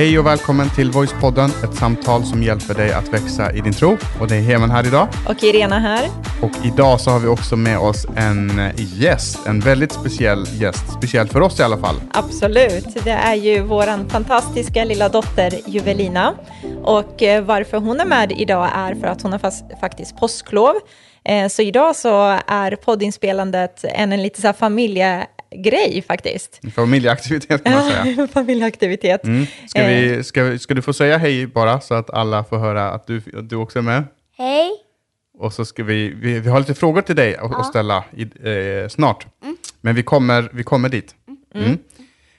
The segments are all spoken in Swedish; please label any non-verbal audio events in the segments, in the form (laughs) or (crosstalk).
Hej och välkommen till Voicepodden, ett samtal som hjälper dig att växa i din tro. Och det är Heman här idag. Och Irena här. Och idag så har vi också med oss en gäst, en väldigt speciell gäst, speciell för oss i alla fall. Absolut, det är ju vår fantastiska lilla dotter Juvelina. Och eh, varför hon är med idag är för att hon har faktiskt påsklov. Eh, så idag så är poddinspelandet en, en lite så familje grej faktiskt. Familjeaktivitet kan man säga. (laughs) Familjeaktivitet. Mm. Ska, vi, eh. ska, ska du få säga hej bara så att alla får höra att du, att du också är med? Hej. Och så ska vi, vi, vi har lite frågor till dig att ja. ställa i, eh, snart. Mm. Men vi kommer, vi kommer dit. Mm. mm.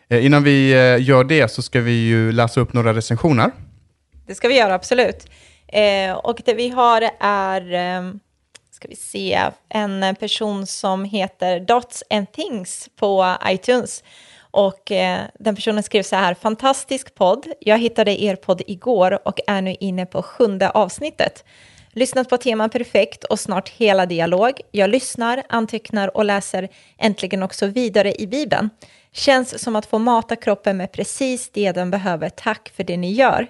Eh, innan vi eh, gör det så ska vi ju läsa upp några recensioner. Det ska vi göra, absolut. Eh, och det vi har är ehm, ska vi se, en person som heter Dots and Things på iTunes. Och eh, den personen skrev så här, fantastisk podd. Jag hittade er podd igår och är nu inne på sjunde avsnittet. Lyssnat på teman perfekt och snart hela dialog. Jag lyssnar, antecknar och läser äntligen också vidare i Bibeln. Känns som att få mata kroppen med precis det den behöver. Tack för det ni gör.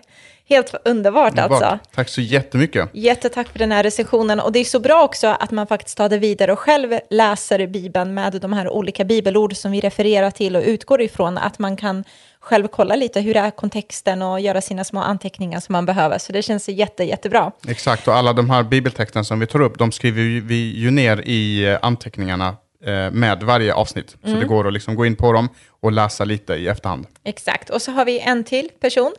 Helt underbart, underbart alltså. Tack så jättemycket. Jättetack för den här recensionen. Och det är så bra också att man faktiskt tar det vidare och själv läser Bibeln med de här olika bibelord som vi refererar till och utgår ifrån. Att man kan själv kolla lite hur är kontexten och göra sina små anteckningar som man behöver. Så det känns jätte, jättebra. Exakt, och alla de här bibeltexterna som vi tar upp, de skriver vi ju ner i eh, anteckningarna eh, med varje avsnitt. Mm. Så det går att liksom gå in på dem och läsa lite i efterhand. Exakt, och så har vi en till person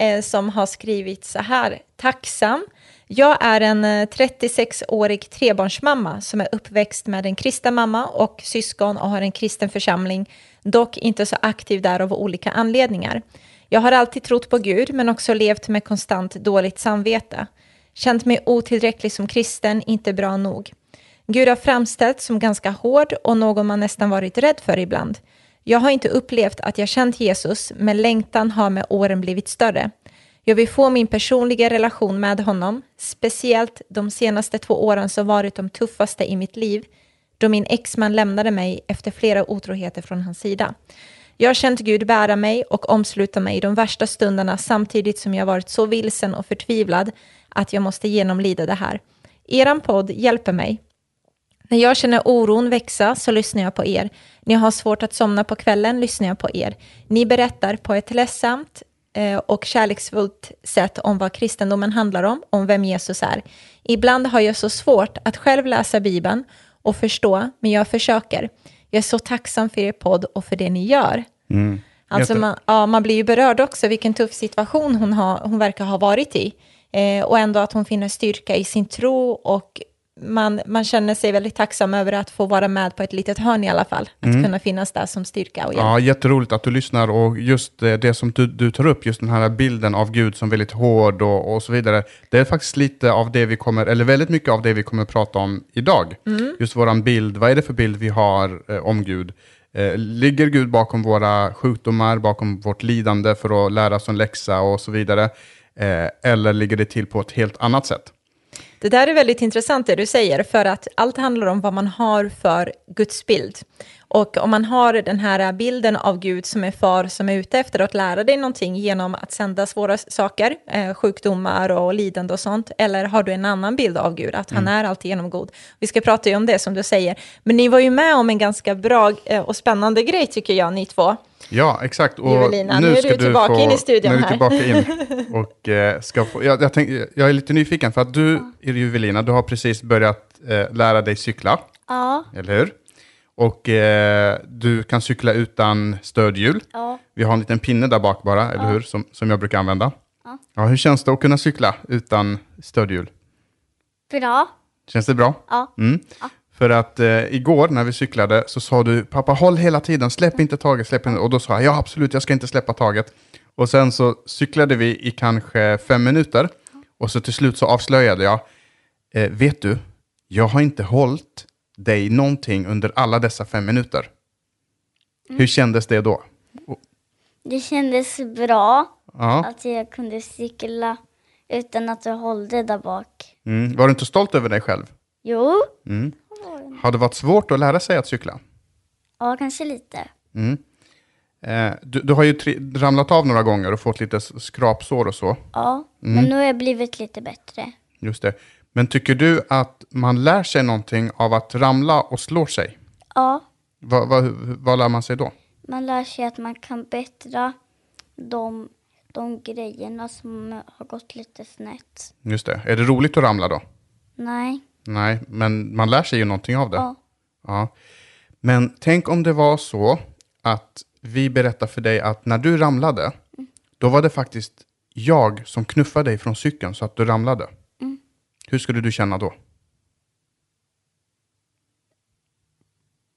eh, som har skrivit så här. Tacksam. Jag är en eh, 36-årig trebarnsmamma som är uppväxt med en kristen mamma och syskon och har en kristen församling, dock inte så aktiv där av olika anledningar. Jag har alltid trott på Gud men också levt med konstant dåligt samvete. Känt mig otillräcklig som kristen, inte bra nog. Gud har framställts som ganska hård och någon man nästan varit rädd för ibland. Jag har inte upplevt att jag känt Jesus, men längtan har med åren blivit större. Jag vill få min personliga relation med honom, speciellt de senaste två åren som varit de tuffaste i mitt liv, då min exman lämnade mig efter flera otroheter från hans sida. Jag har känt Gud bära mig och omsluta mig i de värsta stunderna samtidigt som jag varit så vilsen och förtvivlad att jag måste genomlida det här. Eran podd hjälper mig när jag känner oron växa så lyssnar jag på er. När jag har svårt att somna på kvällen lyssnar jag på er. Ni berättar på ett ledsamt eh, och kärleksfullt sätt om vad kristendomen handlar om, om vem Jesus är. Ibland har jag så svårt att själv läsa Bibeln och förstå, men jag försöker. Jag är så tacksam för er podd och för det ni gör. Mm. Alltså man, ja, man blir ju berörd också, vilken tuff situation hon, har, hon verkar ha varit i. Eh, och ändå att hon finner styrka i sin tro och man, man känner sig väldigt tacksam över att få vara med på ett litet hörn i alla fall. Att mm. kunna finnas där som styrka och hjälp. Ja, jätteroligt att du lyssnar och just det, det som du, du, tar upp, just den här bilden av Gud som väldigt hård och, och så vidare. Det är faktiskt lite av det vi kommer, eller väldigt mycket av det vi kommer prata om idag. Mm. Just våran bild, vad är det för bild vi har eh, om Gud? Eh, ligger Gud bakom våra sjukdomar, bakom vårt lidande för att lära oss en läxa och så vidare? Eh, eller ligger det till på ett helt annat sätt? Det där är väldigt intressant det du säger, för att allt handlar om vad man har för gudsbild. Och om man har den här bilden av Gud som är far som är ute efter att lära dig någonting genom att sända svåra saker, eh, sjukdomar och lidande och sånt, eller har du en annan bild av Gud, att han mm. är alltigenom god. Vi ska prata ju om det som du säger, men ni var ju med om en ganska bra eh, och spännande grej tycker jag, ni två. Ja, exakt. Och Evelina, nu, nu är du tillbaka få, in i studion nu är tillbaka in. (laughs) Och, eh, ska få, jag, jag, tänk, jag är lite nyfiken, för att du, ja. Juvelina, du har precis börjat eh, lära dig cykla. Ja. Eller hur? Och eh, du kan cykla utan stödhjul. Ja. Vi har en liten pinne där bak bara, ja. eller hur? Som, som jag brukar använda. Ja. ja. Hur känns det att kunna cykla utan stödhjul? Bra. Känns det bra? Ja. Mm. För att eh, igår när vi cyklade så sa du, pappa håll hela tiden, släpp inte taget, släpp inte. Och då sa jag, ja absolut, jag ska inte släppa taget. Och sen så cyklade vi i kanske fem minuter. Och så till slut så avslöjade jag, eh, vet du, jag har inte hållit dig någonting under alla dessa fem minuter. Mm. Hur kändes det då? Det kändes bra ja. att jag kunde cykla utan att du hållde där bak. Mm. Var du inte stolt över dig själv? Jo. Mm. Har det varit svårt att lära sig att cykla? Ja, kanske lite. Mm. Eh, du, du har ju ramlat av några gånger och fått lite skrapsår och så. Ja, men nu har jag blivit lite bättre. Just det. Men tycker du att man lär sig någonting av att ramla och slå sig? Ja, Vad, vad, vad lär man sig då? man lär sig att man kan bättra de, de grejerna som har gått lite snett. Just det. Är det roligt att ramla då? Nej, Nej, men man lär sig ju någonting av det. ja, Ja. Men tänk om det var så att vi berättar för dig att när du ramlade, då var det faktiskt jag som knuffade dig från cykeln så att du ramlade. Hur skulle du känna då?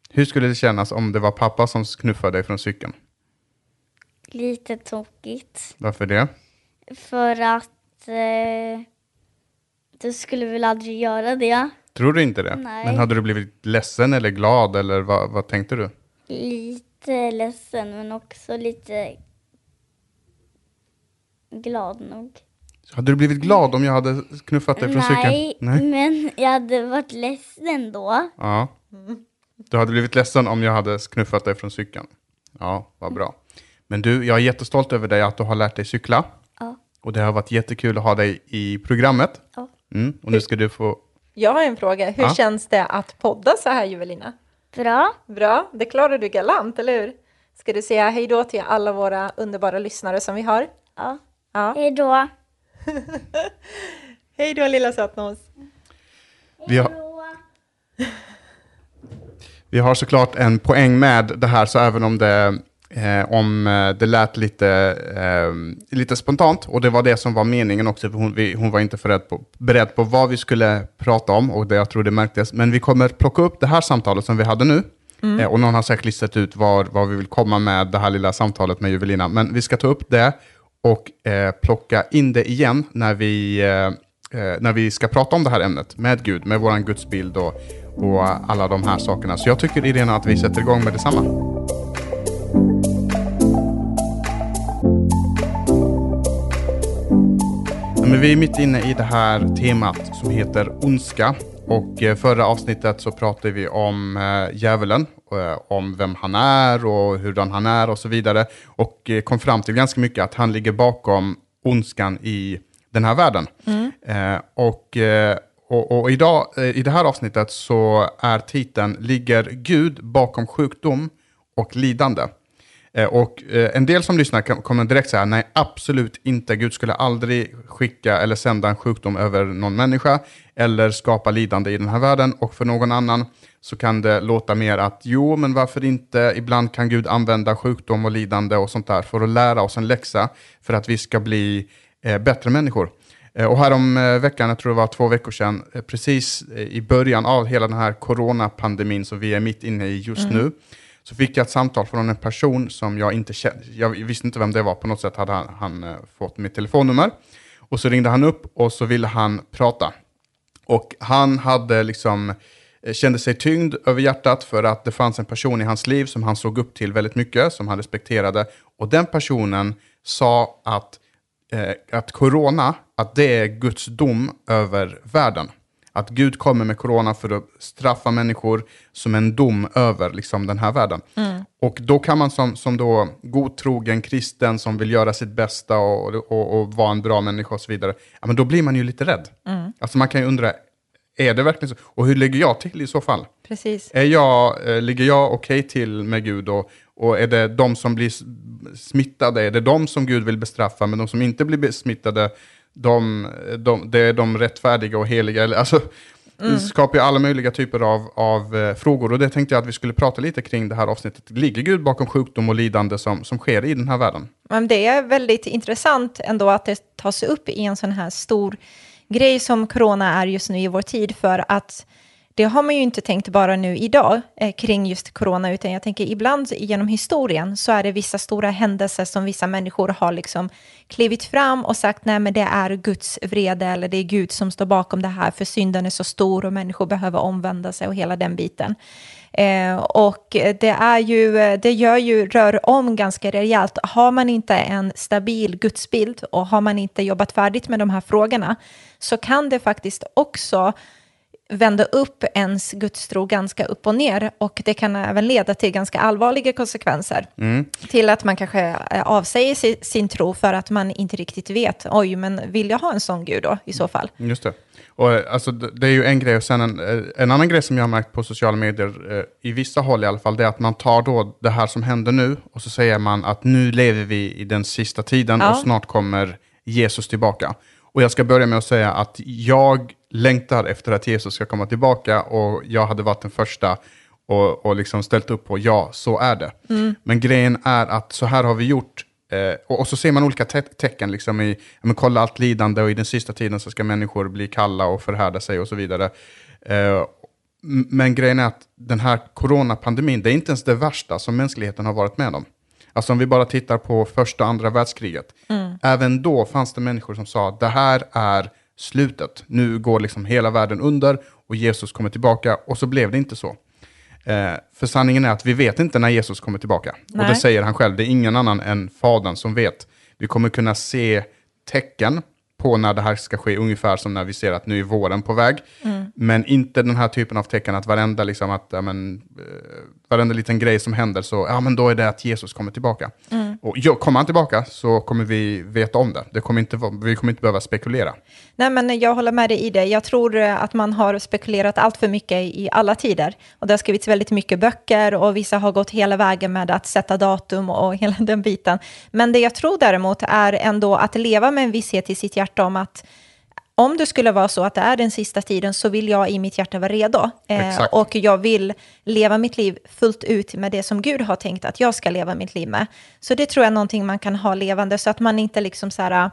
Hur skulle det kännas om det var pappa som knuffade dig från cykeln? lite tokigt. Varför det? För att eh, du skulle väl aldrig göra det. Tror du inte det? Nej. Men hade du blivit ledsen eller glad eller vad, vad tänkte du? Lite ledsen men också lite glad nog. Hade du blivit glad om jag hade knuffat dig från cykeln? Nej, men jag hade varit ledsen då. Ja. Du hade blivit ledsen om jag hade knuffat dig från cykeln. Ja, vad bra. Men du, jag är jättestolt över dig att du har lärt dig cykla. Ja. Och det har varit jättekul att ha dig i programmet. Ja. Mm, och nu ska du få... Jag har en fråga. Hur Ja. känns det att podda så här, Juvelina? Bra. Bra, det klarar du galant, eller hur? Ska du säga hej då till alla våra underbara lyssnare som vi har? Ja. Ja. Hej då. (laughs) Hej då, lilla sötnos. Vi har, vi har såklart en poäng med det här, så även om det, eh, om eh, det lät lite, eh, lite spontant, och det var det som var meningen också, för hon, vi, hon var inte beredd på, beredd på vad vi skulle prata om, och det, jag tror det märktes. Men vi kommer plocka upp det här samtalet som vi hade nu, eh, och någon har säkert listat ut var, var vi vill komma med det här lilla samtalet med Juvelina. Men vi ska ta upp det och eh, plocka in det igen när vi eh, eh, när vi ska prata om det här ämnet med Gud, med vår gudsbild och, och alla de här sakerna. Så jag tycker Irena att vi sätter igång med detsamma. Men vi är mitt inne i det här temat som heter ondska. Och eh, förra avsnittet så pratade vi om eh, djävulen, om vem han är och hur han är och så vidare. Och eh, kom fram till ganska mycket att han ligger bakom ondskan i den här världen. Eh, och, eh, och, och idag, eh, i det här avsnittet så är titeln Ligger Gud bakom sjukdom och lidande? Eh, Och eh, en del som lyssnar kommer direkt säga nej, absolut inte. Gud skulle aldrig skicka eller sända en sjukdom över någon människa eller skapa lidande i den här världen. Och för någon annan så kan det låta mer att jo, men varför inte? Ibland kan Gud använda sjukdom och lidande och sånt där för att lära oss en läxa för att vi ska bli eh, bättre människor. Och här om eh, veckan, jag tror det var två veckor sedan, precis i början av hela den här coronapandemin som vi är mitt inne i just nu, så fick jag ett samtal från en person som jag inte kände, jag visste inte vem det var, på något sätt hade han, han eh, fått mitt telefonnummer. Och så ringde han upp och så ville han prata. Och han hade liksom, eh, kände sig tyngd över hjärtat för att det fanns en person i hans liv som han såg upp till väldigt mycket, som han respekterade. Och den personen sa att, eh, att corona, att det är Guds dom över världen. Att Gud kommer med corona för att straffa människor som en dom över liksom, den här världen. Och då kan man som, som då godtrogen kristen som vill göra sitt bästa och, och, och vara en bra människa och så vidare, ja, men då blir man ju lite rädd. Alltså man kan ju undra, är det verkligen så? Och hur ligger jag till i så fall? Precis. Är jag, eh, ligger jag okej till med Gud och, och är det de som blir smittade, är det de som Gud vill bestraffa, men de som inte blir smittade, de, de, det är de rättfärdiga och heliga? Alltså, Det skapar ju alla möjliga typer av, av eh, frågor och det tänkte jag att vi skulle prata lite kring det här avsnittet. Ligger Gud bakom sjukdom och lidande som, som sker i den här världen? Men det är väldigt intressant ändå att det tas upp i en sån här stor grej som corona är just nu i vår tid, för att det har man ju inte tänkt bara nu idag eh, kring just corona, utan jag tänker ibland genom historien så är det vissa stora händelser som vissa människor har liksom klivit fram och sagt nej men det är Guds vrede eller det är Gud som står bakom det här för synden är så stor och människor behöver omvända sig och hela den biten. Eh, och det, är ju, det gör ju, rör om ganska rejält. Har man inte en stabil gudsbild och har man inte jobbat färdigt med de här frågorna så kan det faktiskt också vända upp ens gudstro ganska upp och ner. Och det kan även leda till ganska allvarliga konsekvenser. Till att man kanske eh, avsäger si- sin tro för att man inte riktigt vet, oj, men vill jag ha en sån gud då i så fall? Just det. Och, eh, alltså, det är ju en grej, och sen en, eh, en annan grej som jag har märkt på sociala medier, i vissa håll i alla fall, det är att man tar då det här som händer nu och så säger man att nu lever vi i den sista tiden Ja. och snart kommer Jesus tillbaka. Och jag ska börja med att säga att jag längtar efter att Jesus ska komma tillbaka och jag hade varit den första och, och liksom ställt upp på ja, så är det. Men grejen är att så här har vi gjort Eh, och, och så ser man olika te tecken, liksom i, men kolla allt lidande och i den sista tiden så ska människor bli kalla och förhärda sig och så vidare. Eh, men grejen är att den här coronapandemin, det är inte ens det värsta som mänskligheten har varit med om. Alltså om vi bara tittar på första och andra världskriget. Även då fanns det människor som sa att det här är slutet. Nu går liksom hela världen under och Jesus kommer tillbaka. Och så blev det inte så. Eh, för sanningen är att vi vet inte när Jesus kommer tillbaka. Och Nej. det säger han själv, det är ingen annan än Fadern som vet. Vi kommer kunna se tecken på när det här ska ske, ungefär som när vi ser att nu är våren på väg. Men inte den här typen av tecken att varenda, liksom, att, ja, men, eh, varenda liten grej som händer, så ja, men då är det att Jesus kommer tillbaka. Och ja, kommer han tillbaka så kommer vi veta om det. det kommer inte, vi kommer inte behöva spekulera. Nej, men jag håller med dig i det. Jag tror eh, att man har spekulerat allt för mycket i alla tider. Och det har skrivits väldigt mycket böcker och vissa har gått hela vägen med att sätta datum och hela den biten. Men det jag tror däremot är ändå att leva med en visshet i sitt hjärta om att om det skulle vara så att det är den sista tiden så vill jag i mitt hjärta vara redo. Eh, och jag vill leva mitt liv fullt ut med det som Gud har tänkt att jag ska leva mitt liv med. Så det tror jag är någonting man kan ha levande så att man inte liksom så här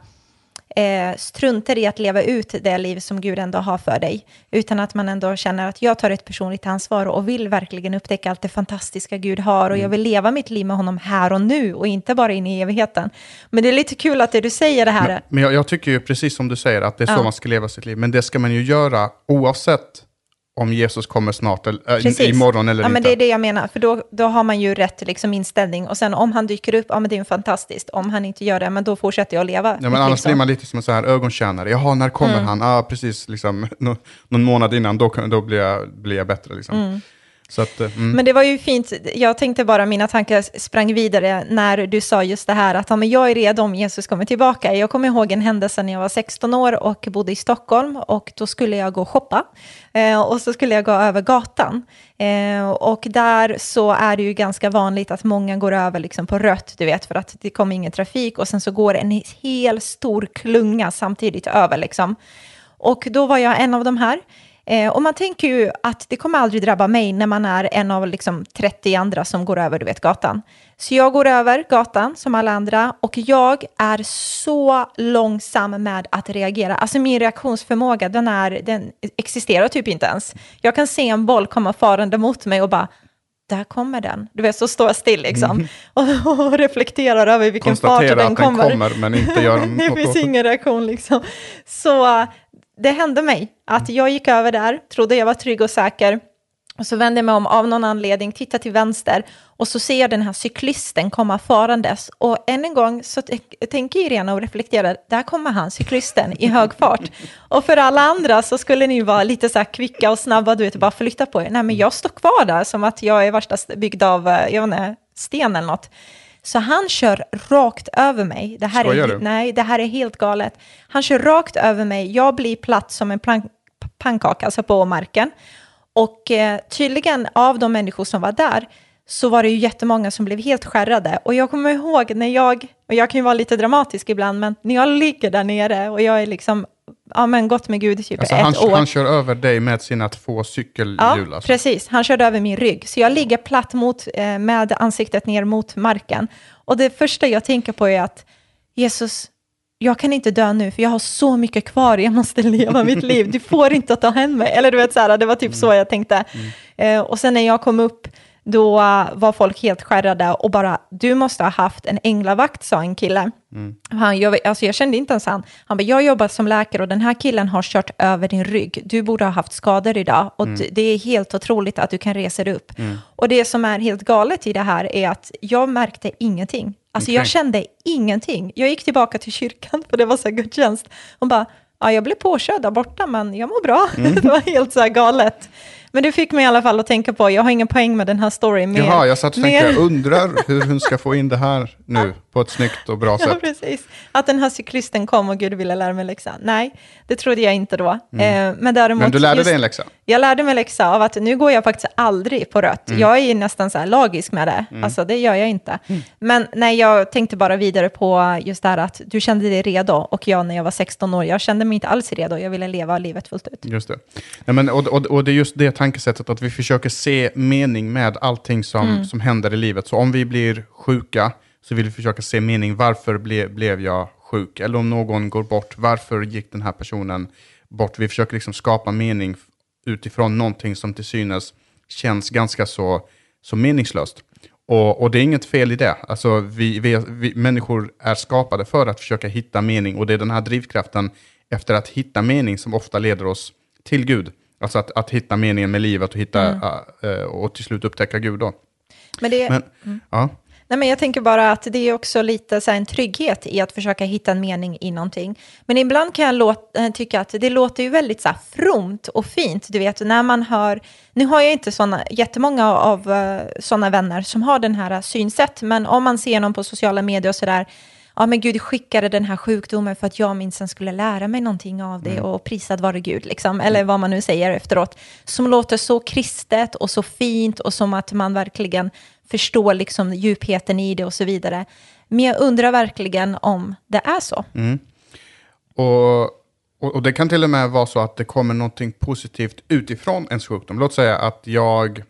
eh, struntar i att leva ut det liv som Gud ändå har för dig. Utan att man ändå känner att jag tar ett personligt ansvar och vill verkligen upptäcka allt det fantastiska Gud har. Och jag vill leva mitt liv med honom här och nu och inte bara in i evigheten. Men det är lite kul att det du säger det här. Men jag, jag tycker ju precis som du säger att det är så Ja. man ska leva sitt liv. Men det ska man ju göra oavsett om Jesus kommer snart, eller, äh, Precis. imorgon eller ja, inte. men det är det jag menar, för då, då har man ju rätt liksom, inställning. Och sen om han dyker upp, ja men det är ju fantastiskt. Om han inte gör det, men då fortsätter jag leva. Ja, men annars så. blir man lite som en sån här ögontjänare. Jaha, när kommer Mm. han? Ah, precis, liksom, (laughs) nå- någon månad innan, då, då blir, jag, blir jag bättre. Liksom. Så att, eh, mm. Men det var ju fint, jag tänkte bara, mina tankar sprang vidare när du sa just det här att ja, men jag är redo om Jesus kommer tillbaka. Jag kommer ihåg en händelse när jag var 16 år och bodde i Stockholm och då skulle jag gå och shoppa eh, och så skulle jag gå över gatan. Eh, och där så är det ju ganska vanligt att många går över liksom på rött, du vet, för att det kommer ingen trafik och sen så går en hel stor klunga samtidigt över liksom. Och då var jag en av de här. Eh, och man tänker ju att det kommer aldrig drabba mig när man är en av liksom 30 andra som går över du vet, gatan. Så jag går över gatan som alla andra och jag är så långsam med att reagera. Alltså min reaktionsförmåga, den, är, den existerar typ inte ens. Jag kan se en boll komma farande mot mig och bara där kommer den. Du vet, så står jag still liksom. (laughs) Och, och reflekterar över vilken fart den att den kommer. kommer, men inte (laughs) det något finns det. ingen reaktion liksom. Så det hände mig att jag gick över där, trodde jag var trygg och säker. Och så vände jag mig om av någon anledning, tittar till vänster och så ser jag den här cyklisten komma farandes. Och än en gång så tänker Irena och reflekterar, där kommer han, cyklisten, i hög fart. (laughs) Och för alla andra så skulle ni vara lite så här kvicka och snabba, du vet, bara flytta på er. Nej, men jag står kvar där som att jag är värsta st- byggd av, eh, jag vet inte, sten eller något. Så han kör rakt över mig. Det här Skojar är, du? Nej, det här är helt galet. Han kör rakt över mig. Jag blir platt som en plank, pannkaka, alltså på marken. Och eh, tydligen av de människor som var där så var det ju jättemånga som blev helt skärrade. Och jag kommer ihåg när jag, och jag kan ju vara lite dramatisk ibland, men när jag ligger där nere och jag är liksom, ja men gått med Gud i typ Alltså, ett han, år. han kör över dig med sina två cykelhjul. Ja, alltså. precis. Han körde över min rygg. Så jag ligger platt mot, eh, med ansiktet ner mot marken. Och det första jag tänker på är att Jesus, jag kan inte dö nu, för jag har så mycket kvar, jag måste leva mitt liv. Du får inte ta hem mig. Eller du vet, så här, det var typ så jag tänkte. Eh, och sen när jag kom upp, då var folk helt skärrade och bara, du måste ha haft en änglavakt, sa en kille. Han, jag, alltså jag kände inte ens han. Han bara, jag jobbar som läkare och den här killen har kört över din rygg. Du borde ha haft skador idag och d- det är helt otroligt att du kan resa dig upp. Och det som är helt galet i det här är att jag märkte ingenting. Alltså jag Okej. kände ingenting. Jag gick tillbaka till kyrkan, för det var så här gudstjänst. Och bara, ja, jag blev påkörd där borta, men jag mår bra. Mm. (laughs) det var helt så här galet. Men det fick mig i alla fall att tänka på, jag har ingen poäng med den här storyn. Mer, Jaha, jag satt och mer- tänkte, jag undrar (laughs) hur hon ska få in det här nu på ett snyggt och bra Ja, sätt. precis. Att den här cyklisten kom och Gud ville lära mig läxa. Nej, det trodde jag inte då. Eh, men däremot... Mm. Men du lärde just- dig en läxa? Jag lärde mig läxa av att nu går jag faktiskt aldrig på rött. Mm. Jag är nästan så här lagisk med det. Alltså det gör jag inte. Men nej, jag tänkte bara vidare på just det här att du kände dig redo och jag när jag var 16 år, jag kände mig inte alls redo. Jag ville leva livet fullt ut. Just det. Nej, men, och, och, och det är just det tankesättet, att vi försöker se mening med allting som, Mm. som händer i livet. Så om vi blir sjuka, så vill vi försöka se mening. Varför ble, blev jag sjuk? Eller om någon går bort, varför gick den här personen bort? Vi försöker liksom skapa mening utifrån någonting som till synes känns ganska så, så meningslöst. Och, och det är inget fel i det. Alltså, vi, vi, vi, människor är skapade för att försöka hitta mening och det är den här drivkraften efter att hitta mening som ofta leder oss till Gud. Alltså att, att hitta meningen med livet och, hitta, äh, och till slut upptäcka Gud. Då. Men det, Men, ja, Nej, men jag tänker bara att det är också lite så här en trygghet i att försöka hitta en mening i någonting. Men ibland kan jag låta, eh, tycka att det låter ju väldigt så här fromt och fint. Du vet, när man hör... Nu har jag inte såna, jättemånga av uh, sådana vänner som har den här synsätt, men om man ser någon på sociala medier och sådär, ja men Gud skickade den här sjukdomen för att jag minsann skulle lära mig någonting av det och prisad vare Gud, liksom, eller vad man nu säger efteråt, som låter så kristet och så fint och som att man verkligen förstår liksom djupheten i det och så vidare. Men jag undrar verkligen om det är så. och, och, och det kan till och med vara så att det kommer någonting positivt utifrån ens sjukdom. Låt säga att jag,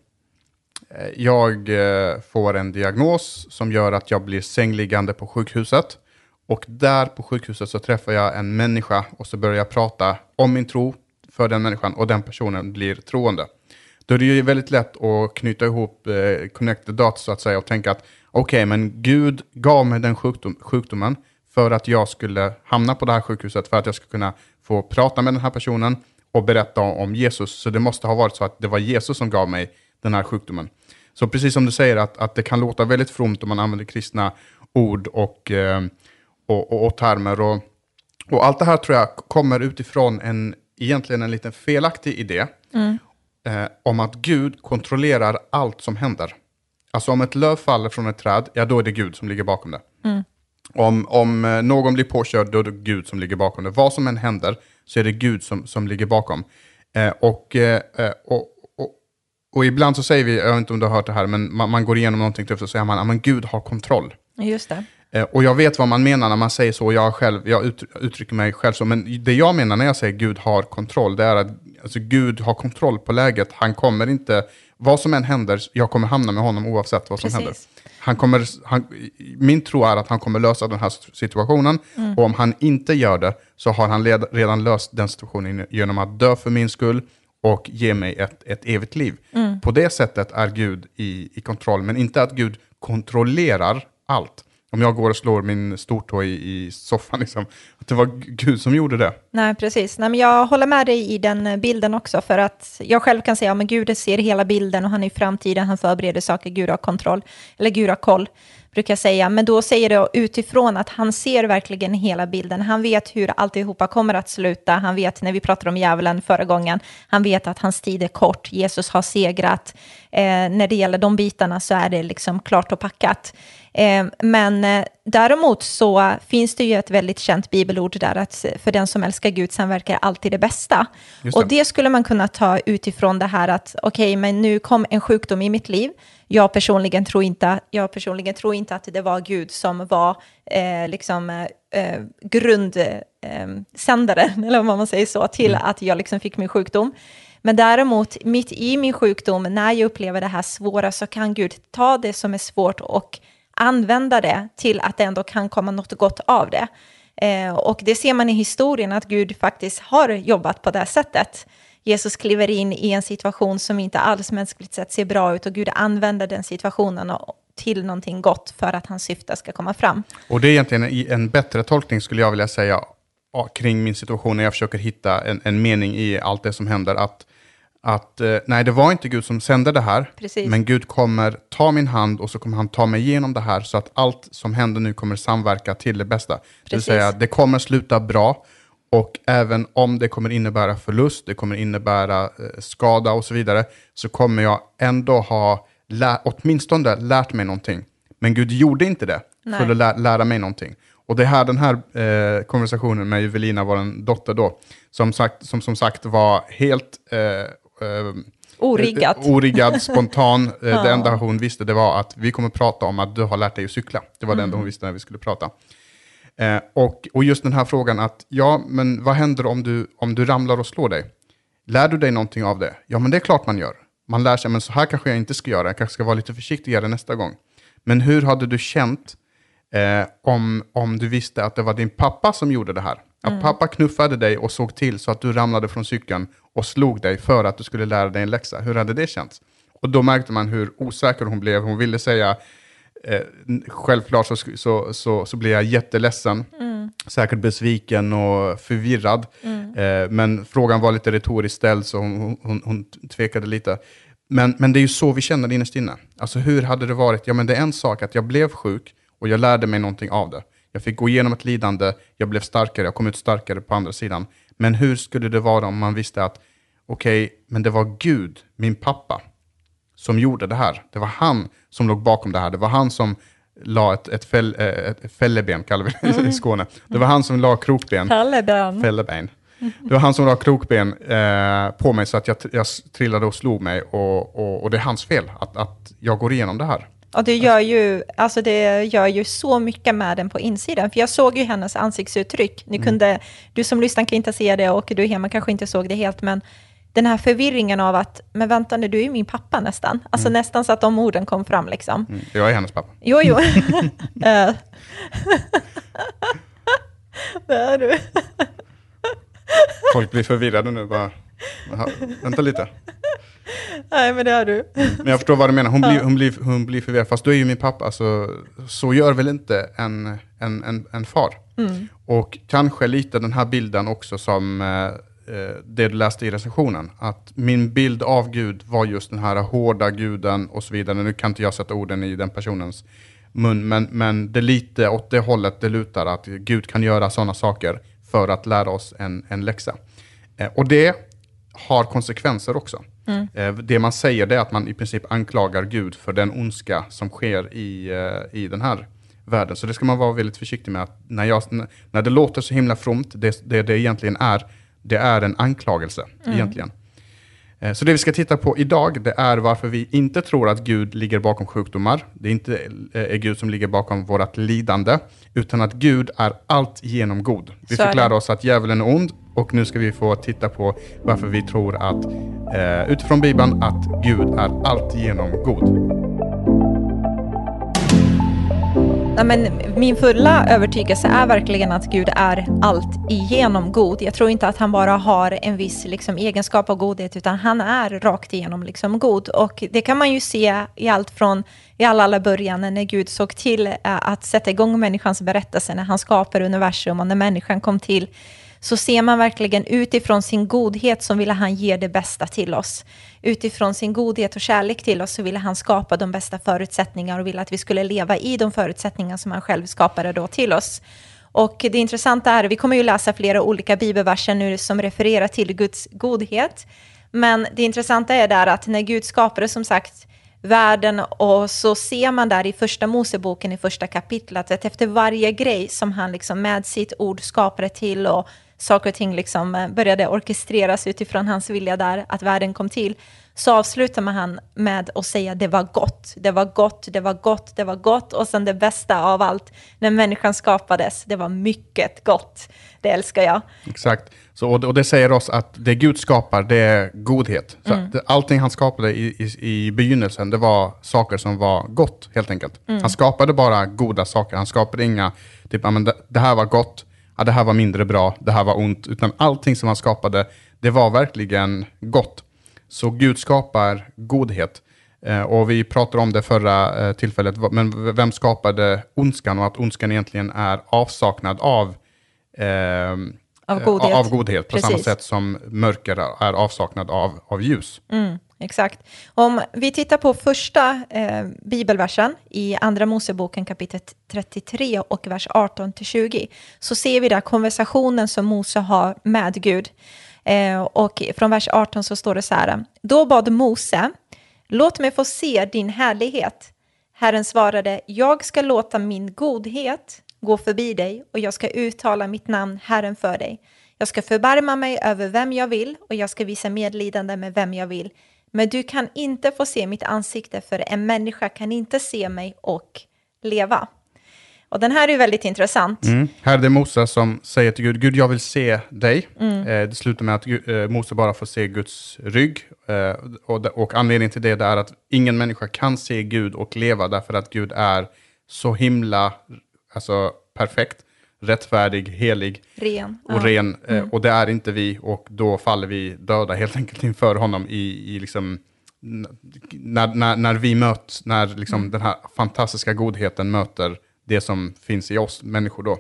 Eh, jag eh, får en diagnos som gör att jag blir sängliggande på sjukhuset. Och där på sjukhuset så träffar jag en människa och så börjar jag prata om min tro för den människan och den personen blir troende. Då är det ju väldigt lätt att knyta ihop, eh, connect the dots så att säga och tänka att okej, men Gud gav mig den sjukdom, sjukdomen för att jag skulle hamna på det här sjukhuset, för att jag skulle kunna få prata med den här personen och berätta om Jesus. Så det måste ha varit så att det var Jesus som gav mig den här sjukdomen. Så precis som du säger, att, att det kan låta väldigt fromt om man använder kristna ord och, eh, och, och, och termer. Och, och allt det här tror jag kommer utifrån en, egentligen en liten felaktig idé eh, om att Gud kontrollerar allt som händer. Alltså om ett löv faller från ett träd, ja då är det Gud som ligger bakom det. Om, om eh, någon blir påkörd, då är det Gud som ligger bakom det. Vad som än händer, så är det Gud som, som ligger bakom. Eh, och, eh, och, och, ibland så säger vi, jag vet inte om du har hört det här, men man, man går igenom någonting tufft och säger man, men Gud har kontroll. Just det. Eh, Och jag vet vad man menar när man säger så, jag, själv, jag ut, uttrycker mig själv så, men det jag menar när jag säger Gud har kontroll, det är att alltså, Gud har kontroll på läget. Han kommer inte, vad som än händer, jag kommer hamna med honom oavsett vad som Precis. händer. Han kommer, han, min tro är att han kommer lösa den här situationen, och om han inte gör det, så har han led, redan löst den situationen genom att dö för min skull, och ge mig ett, ett evigt liv. På det sättet är Gud i, i kontroll, men inte att Gud kontrollerar allt. Om jag går och slår min stortå i, i soffan, liksom, att det var Gud som gjorde det. Nej, precis. Nej, men jag håller med dig i den eh, bilden också, för att jag själv kan säga att Gud ser hela bilden och han är i framtiden, han förbereder saker, Gud har kontroll, eller Gud har koll, brukar jag säga. Men då säger det utifrån att han ser verkligen hela bilden. Han vet hur alltihopa kommer att sluta. Han vet, när vi pratade om djävulen förra gången, han vet att hans tid är kort, Jesus har segrat. Eh, när det gäller de bitarna så är det liksom klart och packat. Eh, men eh, däremot så finns det ju ett väldigt känt bibelord där att för den som älskar Gud sen verkar alltid det bästa. Det. Och det skulle man kunna ta utifrån det här att okej, men nu kom en sjukdom i mitt liv. Jag personligen tror inte, jag personligen tror inte att det var Gud som var eh, liksom eh, grundsändaren, (laughs) eller vad man säger så, till att jag liksom fick min sjukdom. Men däremot, mitt i min sjukdom, när jag upplever det här svåra, så kan Gud ta det som är svårt och använda det till att det ändå kan komma något gott av det. Eh, och det ser man i historien, att Gud faktiskt har jobbat på det här sättet. Jesus kliver in i en situation som inte alls mänskligt sett ser bra ut och Gud använder den situationen till någonting gott för att hans syfte ska komma fram. Och det är egentligen en, en bättre tolkning skulle jag vilja säga kring min situation när jag försöker hitta en, en mening i allt det som händer. Att, att eh, nej, det var inte Gud som sände det här, Precis. men Gud kommer ta min hand och så kommer han ta mig igenom det här så att allt som händer nu kommer samverka till det bästa. Det vill Precis. säga, det kommer sluta bra Och även om det kommer innebära förlust, det kommer innebära eh, skada och så vidare, så kommer jag ändå ha lä åtminstone lärt mig någonting. Men Gud gjorde inte det Nej. för att lä lära mig någonting. Och det är här den här eh, konversationen med Evelina, vår dotter då, som sagt, som, som sagt var helt eh, eh, Origgat. Eh, Origgad, spontan. (laughs) Eh, Det enda hon visste det var att vi kommer prata om att du har lärt dig att cykla. Det var det enda hon visste när vi skulle prata. Eh, och, och just den här frågan att, ja, men vad händer om du, om du ramlar och slår dig? Lär du dig någonting av det? Ja, men det är klart man gör. Man lär sig, men så här kanske jag inte ska göra. Jag kanske ska vara lite försiktigare nästa gång. Men hur hade du känt eh, om, om du visste att det var din pappa som gjorde det här? Att pappa knuffade dig och såg till så att du ramlade från cykeln och slog dig för att du skulle lära dig en läxa. Hur hade det känts? Och då märkte man hur osäker hon blev. Hon ville säga, eh, självklart så, så, så, så blev jag jätteledsen, säkert besviken och förvirrad. Eh, men frågan var lite retoriskt ställd så hon, hon, hon tvekade lite. Men, men det är ju så vi känner innerst inne. Alltså hur hade det varit? Ja men det är en sak att jag blev sjuk och jag lärde mig någonting av det. Jag fick gå igenom ett lidande, jag blev starkare, jag kom ut starkare på andra sidan. Men hur skulle det vara om man visste att okej, men det var Gud, min pappa, som gjorde det här. Det var han som låg bakom det här. Det var han som la ett, ett, fäll, eh, ett fälleben, kallar vi det i Skåne. Det var han som la krokben. Palleben. Fälleben. Det var han som la krokben eh, på mig så att jag, jag trillade och slog mig. Och, och, och det är hans fel att, att jag går igenom det här. Och det gör, ju, alltså det gör ju så mycket med den på insidan. För jag såg ju hennes ansiktsuttryck. Ni kunde, du som lyssnar kan inte se det och du hemma kanske inte såg det helt. Men den här förvirringen av att, men vänta nu, du är ju min pappa nästan. Alltså nästan så att de orden kom fram liksom. Mm. Jag är hennes pappa. Jo, jo. (laughs) Eh. det är du. Folk blir förvirrade nu. Bara, "Jaha, vänta lite. Nej, men det är du. Men jag förstår vad du menar. Hon blir, hon blir, hon blir förvirrad. Fast du är ju min pappa, så, så gör väl inte en, en, en, en far. Och kanske lite den här bilden också som eh, det du läste i recensionen. Att min bild av Gud var just den här hårda guden och så vidare. Nu kan inte jag sätta orden i den personens mun, men, men det är lite åt det hållet det lutar. Att Gud kan göra sådana saker för att lära oss en, en läxa. Eh, och det har konsekvenser också. Eh, det man säger det är att man i princip anklagar Gud för den ondska som sker i, eh, i den här världen. Så det ska man vara väldigt försiktig med. Att när, jag, när det låter så himla fromt, det det, det egentligen är, det är en anklagelse egentligen. Eh, Så det vi ska titta på idag, det är varför vi inte tror att Gud ligger bakom sjukdomar. Det är inte eh, är Gud som ligger bakom vårt lidande, utan att Gud är allt genom god. Vi fick lära oss att djävulen är ond och nu ska vi få titta på varför vi tror att, eh, utifrån Bibeln, att Gud är allt genom god. Nej, men min fulla övertygelse är verkligen att Gud är allt igenom god. Jag tror inte att han bara har en viss liksom, egenskap av godhet, utan han är rakt igenom liksom, god. Och det kan man ju se i allt från i alla, alla början när Gud såg till eh, att sätta igång människans berättelse, när han skapade universum och när människan kom till så ser man verkligen utifrån sin godhet som ville han ge det bästa till oss. Utifrån sin godhet och kärlek till oss så ville han skapa de bästa förutsättningar och ville att vi skulle leva i de förutsättningar som han själv skapade då till oss. Och det intressanta är, vi kommer ju läsa flera olika bibelverser nu som refererar till Guds godhet. Men det intressanta är där att när Gud skapade som sagt världen och så ser man där i första Moseboken i första kapitlet att efter varje grej som han liksom med sitt ord skapade till och saker och ting liksom eh, började orkestreras utifrån hans vilja där, att världen kom till, så avslutar man han med att säga det var gott, det var gott, det var gott, det var gott och sen det bästa av allt, när människan skapades, det var mycket gott. Det älskar jag. Exakt. Så, och, det säger oss att det Gud skapar, det är godhet. Så det- allting han skapade i, i, i begynnelsen, det var saker som var gott, helt enkelt. Han skapade bara goda saker. Han skapade inga, typ, men det här var gott, ja, det här var mindre bra, det här var ont. Utan allting som han skapade, det var verkligen gott. Så Gud skapar godhet. Eh, och vi pratade om det förra eh, tillfället, men vem skapade ondskan? Och att ondskan egentligen är avsaknad av ehm, Av eh, godhet. Av godhet på samma sätt som mörker är avsaknad av, av ljus. Exakt. Om vi tittar på första eh, bibelversen i Andra Moseboken kapitel 33 och vers 18-20 så ser vi där konversationen som Mose har med Gud. Eh, och från vers 18 så står det så här. Då bad Mose, låt mig få se din härlighet. Herren svarade, jag ska låta min godhet gå förbi dig och jag ska uttala mitt namn Herren för dig. Jag ska förbarma mig över vem jag vill och jag ska visa medlidande med vem jag vill. Men du kan inte få se mitt ansikte för en människa kan inte se mig och leva. Och den här är väldigt intressant. Mm. Här är det Mose som säger till Gud, Gud jag vill se dig. Mm. Eh, det slutar med att Gud, eh, Mose bara får se Guds rygg. Eh, och, och anledningen till det är att ingen människa kan se Gud och leva därför att Gud är så himla alltså, perfekt, rättfärdig, helig ren, och ja. ren. Eh, mm. Och det är inte vi och då faller vi döda helt enkelt inför honom i, i liksom, när, när, när vi möts, när liksom mm. den här fantastiska godheten möter det som finns i oss människor då.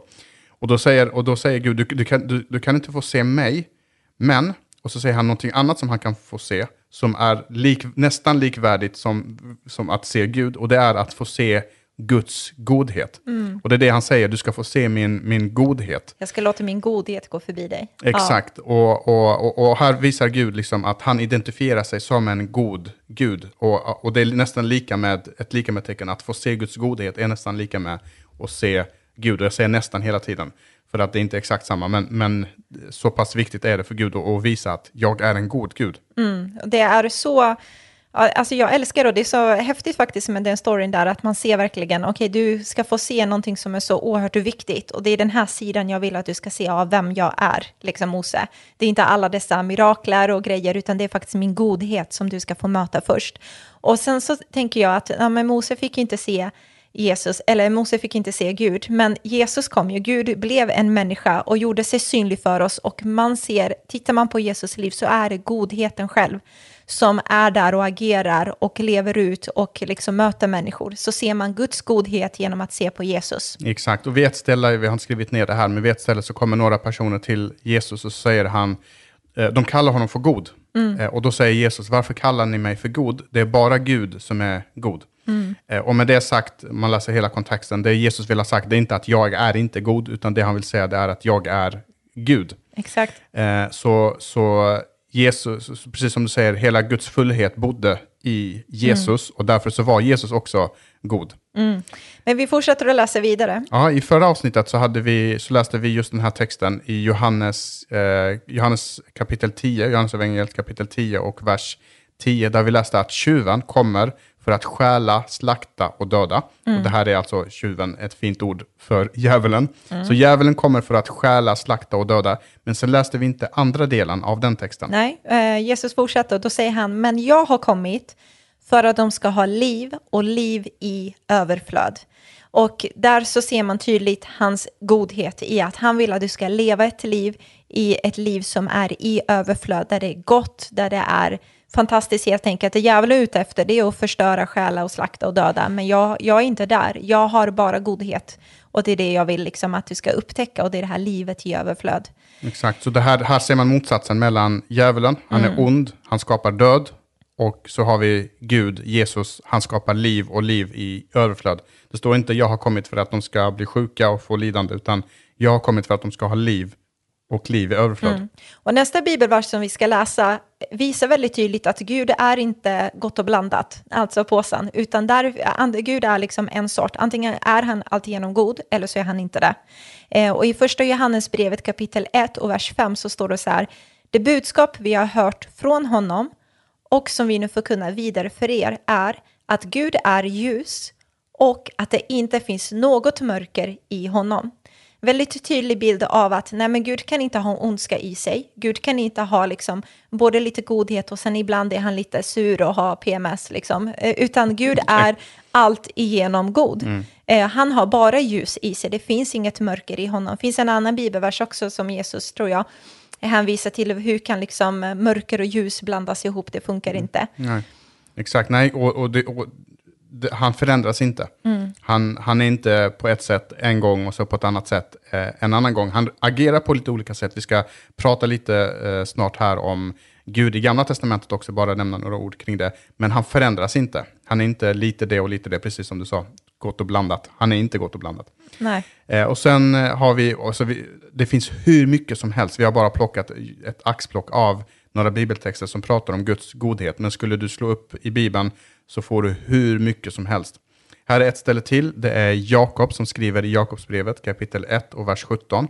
Och då säger, och då säger Gud, du, du, kan, du, du kan inte få se mig, men, och så säger han någonting annat som han kan få se, som är lik, nästan likvärdigt som, som att se Gud, och det är att få se Guds godhet. Mm. Och det är det han säger, du ska få se min, min godhet. Jag ska låta min godhet gå förbi dig. Exakt, ja. och, och, och, och, här visar Gud liksom att han identifierar sig som en god Gud. Och, och det är nästan lika med, ett lika med tecken, att få se Guds godhet är nästan lika med att se Gud. Och jag säger nästan hela tiden, för att det är inte exakt samma. Men, men så pass viktigt är det för Gud att visa att jag är en god Gud. Mm. Det är så Alltså jag älskar och det är så häftigt faktiskt med den storyn där, att man ser verkligen, okej, okay, du ska få se någonting som är så oerhört viktigt och det är den här sidan jag vill att du ska se av vem jag är, liksom Mose. Det är inte alla dessa mirakler och grejer, utan det är faktiskt min godhet som du ska få möta först. Och sen så tänker jag att, ja, men Mose fick inte se Jesus, eller Mose fick inte se Gud, men Jesus kom ju, Gud blev en människa och gjorde sig synlig för oss och man ser, tittar man på Jesus liv så är det godheten själv som är där och agerar och lever ut och liksom möter människor, så ser man Guds godhet genom att se på Jesus. Exakt, och vid ett ställe, vi har inte skrivit ner det här, men vid ett ställe så kommer några personer till Jesus och säger han, eh, de kallar honom för god. Mm. Eh, och då säger Jesus, varför kallar ni mig för god? Det är bara Gud som är god. Mm. Eh, och med det sagt, man läser hela kontexten, det Jesus vill ha sagt, det är inte att jag är inte god, utan det han vill säga det är att jag är Gud. Exakt. Så, så Jesus, precis som du säger, hela Guds fullhet bodde i Jesus mm. och därför så var Jesus också god. Mm. Men vi fortsätter att läsa vidare. Ja, i förra avsnittet så, hade vi, så läste vi just den här texten i Johannes, eh, Johannes kapitel 10, Johannes evangeliet kapitel 10 och vers 10, där vi läste att tjuven kommer för att stjäla, slakta och döda. Mm. Och det här är alltså tjuven, ett fint ord för djävulen. Mm. Så djävulen kommer för att stjäla, slakta och döda. Men sen läste vi inte andra delen av den texten. Nej, eh, Jesus fortsätter och då säger han, men jag har kommit för att de ska ha liv och liv i överflöd. Och där så ser man tydligt hans godhet i att han vill att du ska leva ett liv i ett liv som är i överflöd, där det är gott, där det är fantastiskt helt enkelt. Det djävulen är ute efter det är att förstöra, stjäla och slakta och döda. Men jag, jag är inte där. Jag har bara godhet. Och det är det jag vill liksom att du ska upptäcka och det är det här livet i överflöd. Exakt, så det här, här ser man motsatsen mellan djävulen, han mm. är ond, han skapar död. Och så har vi Gud, Jesus, han skapar liv och liv i överflöd. Det står inte jag har kommit för att de ska bli sjuka och få lidande, utan jag har kommit för att de ska ha liv och liv i överflöd. Mm. Och nästa bibelvers som vi ska läsa visar väldigt tydligt att Gud är inte gott och blandat, alltså påsen, utan där, Gud är liksom en sort. Antingen är han alltigenom god eller så är han inte det. Eh, och i första Johannesbrevet kapitel 1 och vers 5 så står det så här, det budskap vi har hört från honom och som vi nu får kunna vidare för er är att Gud är ljus och att det inte finns något mörker i honom väldigt tydlig bild av att nej men Gud kan inte ha ondska i sig. Gud kan inte ha liksom både lite godhet och sen ibland är han lite sur och har PMS liksom. Eh, utan Gud är allt igenom god. Mm. Eh, han har bara ljus i sig, det finns inget mörker i honom. Det finns en annan bibelvers också som Jesus, tror jag, hänvisar till hur kan liksom mörker och ljus blandas ihop, det funkar mm. inte. Nej. Exakt, nej, och, och, det, och han förändras inte. Mm. Han, han är inte på ett sätt en gång och så på ett annat sätt eh, en annan gång. Han agerar på lite olika sätt. Vi ska prata lite eh, snart här om Gud i Gamla Testamentet också, bara nämna några ord kring det. Men han förändras inte. Han är inte lite det och lite det, precis som du sa, gott och blandat. Han är inte gott och blandat. Nej. Eh, och sen eh, har vi, och så vi, det finns hur mycket som helst, vi har bara plockat ett axplock av några bibeltexter som pratar om Guds godhet. Men skulle du slå upp i Bibeln så får du hur mycket som helst. Här är ett ställe till, det är Jakob som skriver i Jakobsbrevet kapitel 1 och vers 17.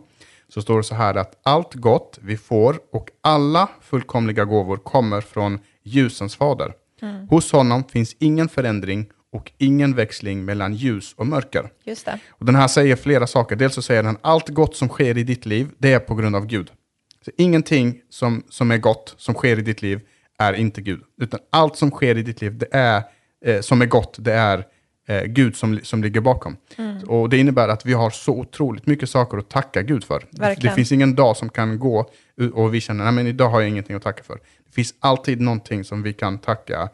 Så står det så här att allt gott vi får och alla fullkomliga gåvor kommer från ljusens fader. Hos honom finns ingen förändring och ingen växling mellan ljus och mörker. Just det. Och den här säger flera saker. Dels så säger den allt gott som sker i ditt liv, det är på grund av Gud. Så ingenting som, som är gott som sker i ditt liv är inte Gud. Utan allt som sker i ditt liv, det är, eh, som är gott, det är eh, Gud som, som ligger bakom. Och det innebär att vi har så otroligt mycket saker att tacka Gud för. Det, det finns ingen dag som kan gå och vi känner, nej men idag har jag ingenting att tacka för. Det finns alltid någonting som vi kan tacka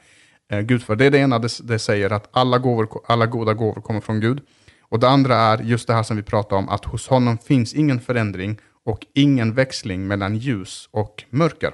eh, Gud för. Det är det ena det, det säger, att alla, gåvor, alla goda gåvor kommer från Gud. Och det andra är just det här som vi pratar om, att hos honom finns ingen förändring och ingen växling mellan ljus och mörker.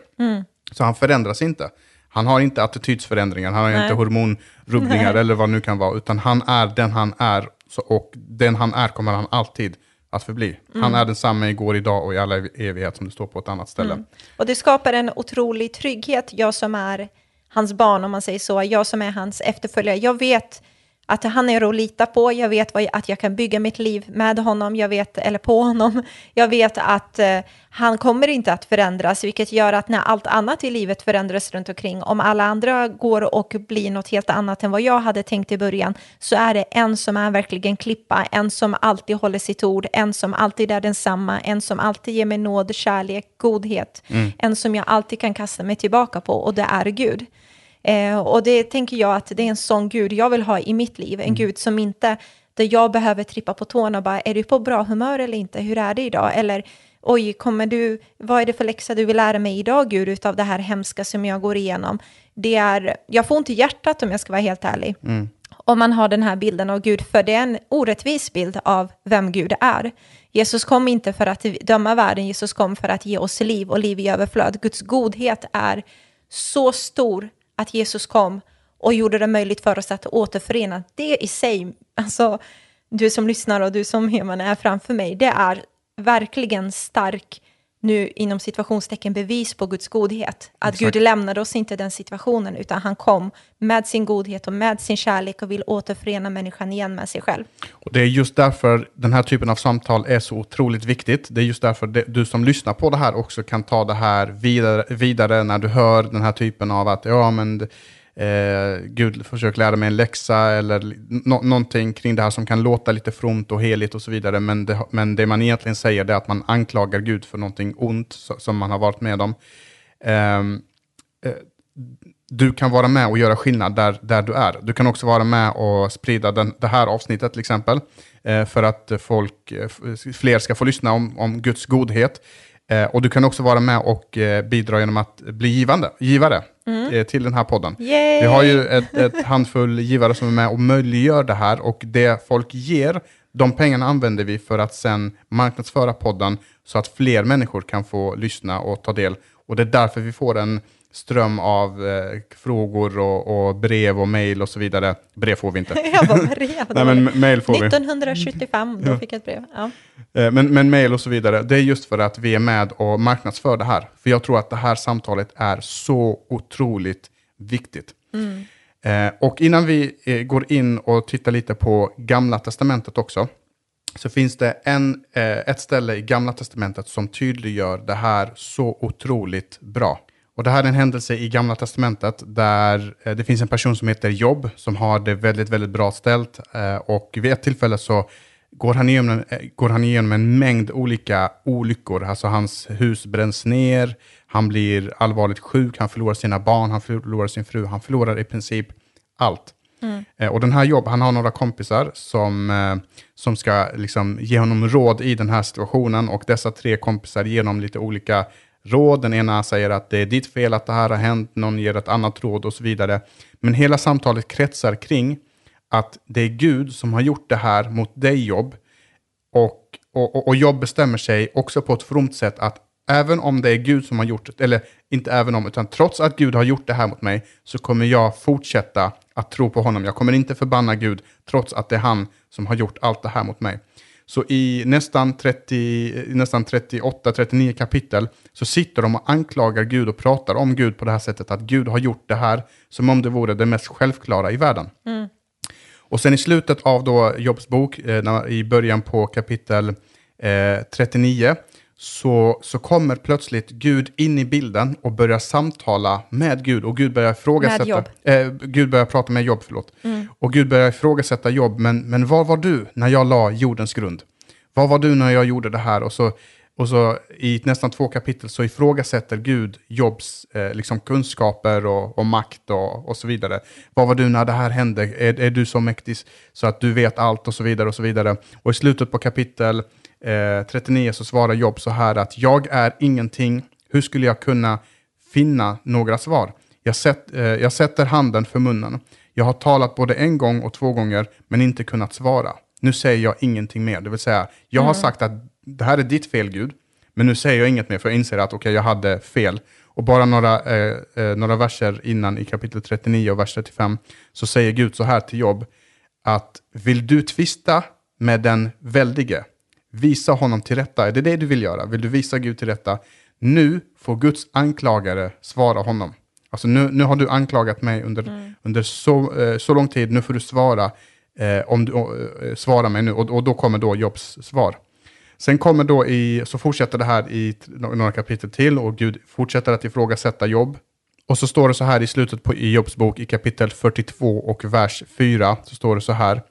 Så han förändras inte. Han har inte attitydsförändringar, han har Nej. inte hormonrubbningar (laughs) eller vad det nu kan vara, utan han är den han är och den han är kommer han alltid att förbli. Han är densamma igår, idag och i alla ev- evighet som det står på ett annat ställe. Och det skapar en otrolig trygghet, jag som är hans barn, om man säger så, jag som är hans efterföljare. Jag vet att han är att lita på, jag vet vad, att jag kan bygga mitt liv med honom, jag vet, eller på honom. Jag vet att eh, han kommer inte att förändras, vilket gör att när allt annat i livet förändras runt omkring, om alla andra går och blir något helt annat än vad jag hade tänkt i början, så är det en som är verkligen klippa, en som alltid håller sitt ord, en som alltid är densamma, en som alltid ger mig nåd, kärlek, godhet, en som jag alltid kan kasta mig tillbaka på, och det är Gud. Eh, och det tänker jag att det är en sån Gud jag vill ha i mitt liv, en Gud som inte, där jag behöver trippa på tårna och bara, är du på bra humör eller inte, hur är det idag? Eller, oj, kommer du, vad är det för läxa du vill lära mig idag, Gud, utav det här hemska som jag går igenom? Det är, jag får ont i hjärtat om jag ska vara helt ärlig. Om man har den här bilden av Gud, för det är en orättvis bild av vem Gud är. Jesus kom inte för att döma världen, Jesus kom för att ge oss liv och liv i överflöd. Guds godhet är så stor att Jesus kom och gjorde det möjligt för oss att återförena. Det i sig, alltså du som lyssnar och du som Heman är framför mig, det är verkligen stark, nu inom situationstecken bevis på Guds godhet. Att Exakt. Gud lämnade oss inte den situationen, utan han kom med sin godhet och med sin kärlek och vill återförena människan igen med sig själv. Och det är just därför den här typen av samtal är så otroligt viktigt. Det är just därför det, du som lyssnar på det här också kan ta det här vidare, vidare när du hör den här typen av att ja, men eh, Gud försöker lära mig en läxa eller no någonting kring det här som kan låta lite fromt och heligt och så vidare. Men det, men det man egentligen säger det är att man anklagar Gud för någonting ont som man har varit med om. Ehm, eh, du kan vara med och göra skillnad där, där du är. Du kan också vara med och sprida den, det här avsnittet till exempel, eh, för att folk, eh, fler ska få lyssna om, om Guds godhet. Eh, och du kan också vara med och eh, bidra genom att bli givande, givare eh, till den här podden. Yay! Vi har ju ett, ett (laughs) handfull givare som är med och möjliggör det här och det folk ger, de pengarna använder vi för att sen marknadsföra podden så att fler människor kan få lyssna och ta del. Och det är därför vi får en ström av eh, frågor och, och brev och mejl och så vidare. Brev får vi inte. (laughs) Jag bara, brev. (laughs) Nej, men mejl får vi. 1975, då fick jag ett brev. Ja. Eh, Men, men mail och så vidare, det är just för att vi är med och marknadsför det här. För jag tror att det här samtalet är så otroligt viktigt. Eh, och innan vi eh, går in och tittar lite på Gamla Testamentet också, så finns det en, eh, ett ställe i Gamla Testamentet som tydliggör det här så otroligt bra. Och det här är en händelse i Gamla Testamentet där eh, det finns en person som heter Job som har det väldigt, väldigt bra ställt. Eh, och vid ett tillfälle så går han, igenom, en- eh, går han igenom en mängd olika olyckor. Alltså hans hus bränns ner, han blir allvarligt sjuk, han förlorar sina barn, han förlorar sin fru, han förlorar i princip allt. Eh, och den här Jobb, han har några kompisar som, som ska liksom ge honom råd i den här situationen. Och dessa tre kompisar ger honom lite olika råd. Den ena säger att det är ditt fel att det här har hänt, någon ger ett annat råd och så vidare. Men hela samtalet kretsar kring att det är Gud som har gjort det här mot dig Jobb. Och, och, och- Jobb bestämmer sig också på ett fromt sätt att även om det är Gud som har gjort det, eller inte även om, utan trots att Gud har gjort det här mot mig, så kommer jag fortsätta att tro på honom. Jag kommer inte förbanna Gud, trots att det är han som har gjort allt det här mot mig. Så i nästan, 30, nästan 38-39 kapitel så sitter de och anklagar Gud och pratar om Gud på det här sättet, att Gud har gjort det här som om det vore det mest självklara i världen. Mm. Och sen i slutet av då Jobs bok, eh, i början på kapitel eh, 39, så, så kommer plötsligt Gud in i bilden och börjar samtala med Gud. Och Gud börjar ifrågasätta... Eh, Gud börjar prata med Jobb, förlåt. Och Gud börjar ifrågasätta Jobb, men, men var var du när jag la jordens grund? Var var du när jag gjorde det här? Och så, och så i nästan två kapitel så ifrågasätter Gud Jobs eh, liksom kunskaper och, och makt och, och så vidare. Var var du när det här hände? Är, är du så mäktig så att du vet allt och så vidare och så vidare. Och i slutet på kapitel eh, 39 så svarar Jobb så här att jag är ingenting. Hur skulle jag kunna finna några svar? Jag, sätt, eh, jag sätter handen för munnen. Jag har talat både en gång och två gånger men inte kunnat svara. Nu säger jag ingenting mer. Det vill säga, jag har sagt att det här är ditt fel Gud, men nu säger jag inget mer för jag inser att okej, jag hade fel. Och bara några, eh, eh, några verser innan i kapitel 39 och vers 35 så säger Gud så här till Jobb att vill du tvista med den väldige, visa honom till rätta. Är det det du vill göra? Vill du visa Gud till rätta? Nu får Guds anklagare svara honom. Alltså nu, nu har du anklagat mig under, under så, eh, så lång tid, nu får du svara, eh, om du, eh, svara mig nu. Och, och då kommer då Jobs svar. Sen kommer då i, så fortsätter det här i några kapitel till och Gud fortsätter att ifrågasätta Jobb. Och så står det så här i slutet på i Jobs bok i kapitel 42 och vers 4 så står det så här.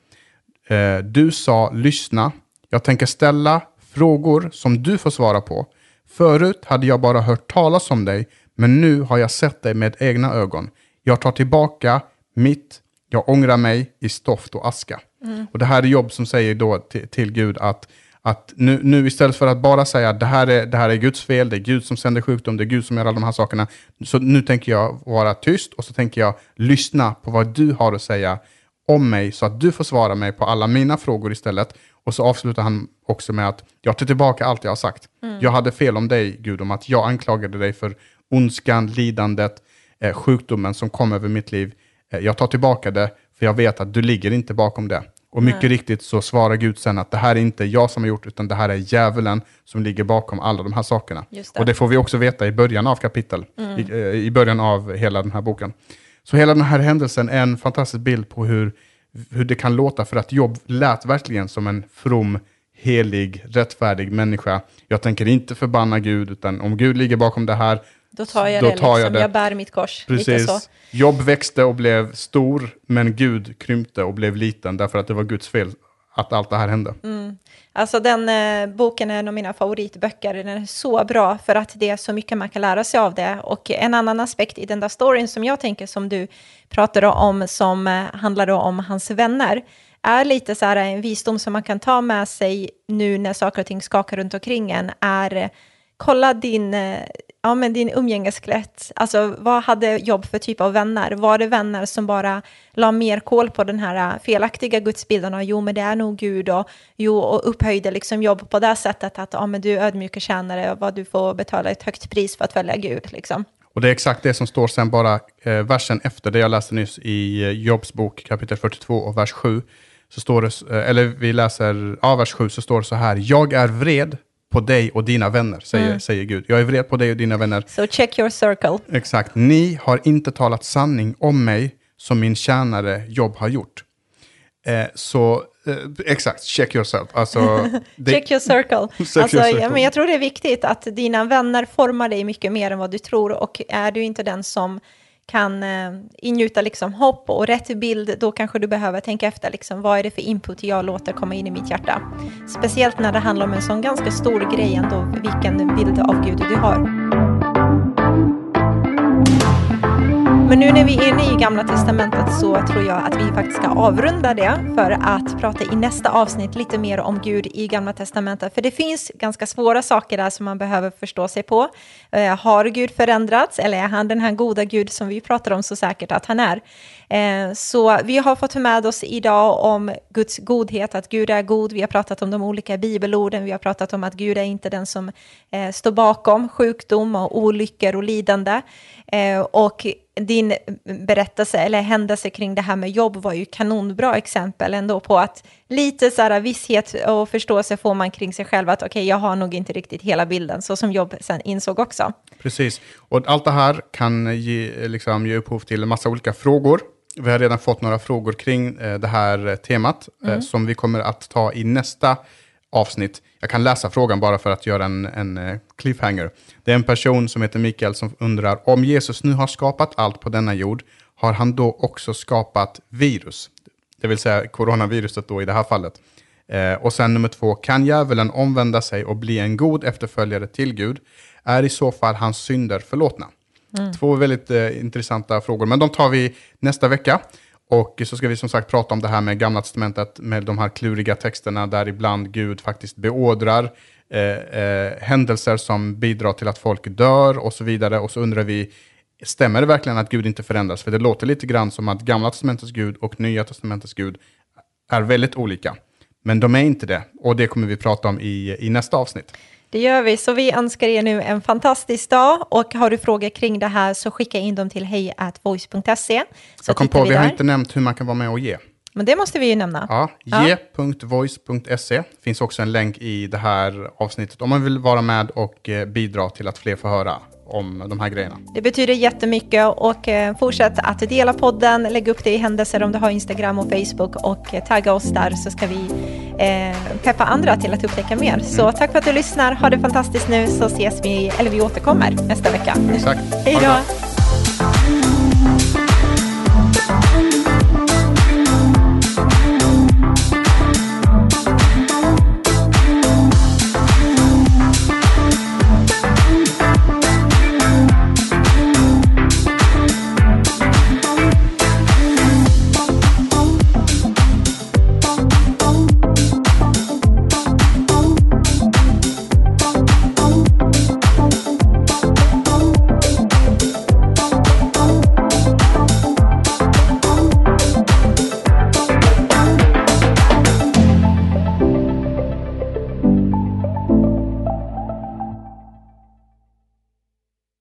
Eh, du sa lyssna, jag tänker ställa frågor som du får svara på. Förut hade jag bara hört talas om dig, men nu har jag sett dig med egna ögon. Jag tar tillbaka mitt, jag ångrar mig i stoft och aska. Och det här är Jobb som säger då till, till Gud att, att nu, nu istället för att bara säga att det här, är, det här är Guds fel, det är Gud som sänder sjukdom, det är Gud som gör alla de här sakerna. Så nu tänker jag vara tyst och så tänker jag lyssna på vad du har att säga om mig så att du får svara mig på alla mina frågor istället. Och så avslutar han också med att jag tar tillbaka allt jag har sagt. Jag hade fel om dig, Gud, om att jag anklagade dig för ondskan, lidandet, eh, sjukdomen som kom över mitt liv. Eh, jag tar tillbaka det, för jag vet att du ligger inte bakom det. Och mycket riktigt så svarar Gud sen att det här är inte jag som har gjort, utan det här är djävulen som ligger bakom alla de här sakerna. Det. Och det får vi också veta i början av kapitel, i, eh, i början av hela den här boken. Så hela den här händelsen är en fantastisk bild på hur, hur det kan låta, för att Jobb lät verkligen som en from, helig, rättfärdig människa. Jag tänker inte förbanna Gud, utan om Gud ligger bakom det här, Då tar jag Då det, tar jag liksom. det. jag bär mitt kors. Precis. Jobb växte och blev stor, men Gud krympte och blev liten därför att det var Guds fel att allt det här hände. Alltså den eh, boken är en av mina favoritböcker. Den är så bra för att det är så mycket man kan lära sig av det. Och en annan aspekt i den där storyn som jag tänker som du pratade om som eh, handlar om hans vänner är lite så här en visdom som man kan ta med sig nu när saker och ting skakar runt omkring en är kolla din, eh, ja, men din umgängeskrets. Alltså vad hade jobb för typ av vänner? Var det vänner som bara la mer kol på den här eh, felaktiga gudsbilden och jo men det är nog Gud och jo och upphöjde liksom jobb på det sättet att ja men du är ödmjuk och tjänare och vad du får betala ett högt pris för att följa Gud liksom. Och det är exakt det som står sen bara eh, versen efter det jag läste nyss i eh, Jobs bok kapitel 42 och vers 7. Så står det, eh, eller vi läser, ja vers 7 så står det så här. Jag är vred på dig och dina vänner, säger, säger Gud. Jag är vred på dig och dina vänner. So check your circle. Exakt. Ni har inte talat sanning om mig som min tjänare Jobb har gjort. Eh, så eh, exakt, check yourself. Alltså, (laughs) det, (laughs) Check your circle. Check alltså, your ja, circle. men jag tror det är viktigt att dina vänner formar dig mycket mer än vad du tror och är du inte den som kan eh, ingjuta liksom hopp och rätt bild, då kanske du behöver tänka efter liksom, vad är det för input jag låter komma in i mitt hjärta. Speciellt när det handlar om en sån ganska stor grej ändå, vilken bild av Gud du har. Men nu när vi är inne i Gamla Testamentet så tror jag att vi faktiskt ska avrunda det för att prata i nästa avsnitt lite mer om Gud i Gamla Testamentet. För det finns ganska svåra saker där som man behöver förstå sig på. Eh, har Gud förändrats eller är han den här goda Gud som vi pratar om så säkert att han är? Eh, så vi har fått med oss idag om Guds godhet, att Gud är god. Vi har pratat om de olika bibelorden, vi har pratat om att Gud är inte den som eh, står bakom sjukdom och olyckor och lidande. Eh, och din berättelse eller händelse kring det här med jobb var ju kanonbra exempel ändå på att lite så här visshet och förståelse får man kring sig själv att okej, okay, jag har nog inte riktigt hela bilden, så som jobb sen insåg också. Precis, och allt det här kan ge, liksom, ge upphov till en massa olika frågor. Vi har redan fått några frågor kring eh, det här temat eh, mm. som vi kommer att ta i nästa avsnitt. Jag kan läsa frågan bara för att göra en, en eh, cliffhanger. Det är en person som heter Mikael som undrar om Jesus nu har skapat allt på denna jord, har han då också skapat virus? Det vill säga coronaviruset då i det här fallet. Eh, och sen nummer två, kan djävulen omvända sig och bli en god efterföljare till Gud? Är i så fall hans synder förlåtna? Mm. Två väldigt eh, intressanta frågor, men de tar vi nästa vecka. Och så ska vi som sagt prata om det här med Gamla Testamentet, med de här kluriga texterna där ibland Gud faktiskt beordrar eh, eh, händelser som bidrar till att folk dör och så vidare. Och så undrar vi, stämmer det verkligen att Gud inte förändras? För det låter lite grann som att Gamla Testamentets Gud och Nya Testamentets Gud är väldigt olika. Men de är inte det, och det kommer vi prata om i, i nästa avsnitt. Det gör vi, så vi önskar er nu en fantastisk dag och har du frågor kring det här så skicka in dem till hejatvoice.se. Jag kom på, vi, vi har inte nämnt hur man kan vara med och ge. Men det måste vi ju nämna. Ja, ge.voice.se finns också en länk i det här avsnittet om man vill vara med och eh, bidra till att fler får höra om de här grejerna. Det betyder jättemycket och eh, fortsätt att dela podden, lägg upp det i händelser om du har Instagram och Facebook och eh, tagga oss där så ska vi eh, peppa andra till att upptäcka mer. Mm. Så tack för att du lyssnar, ha det fantastiskt nu så ses vi, eller vi återkommer nästa vecka. Exakt. Hej då!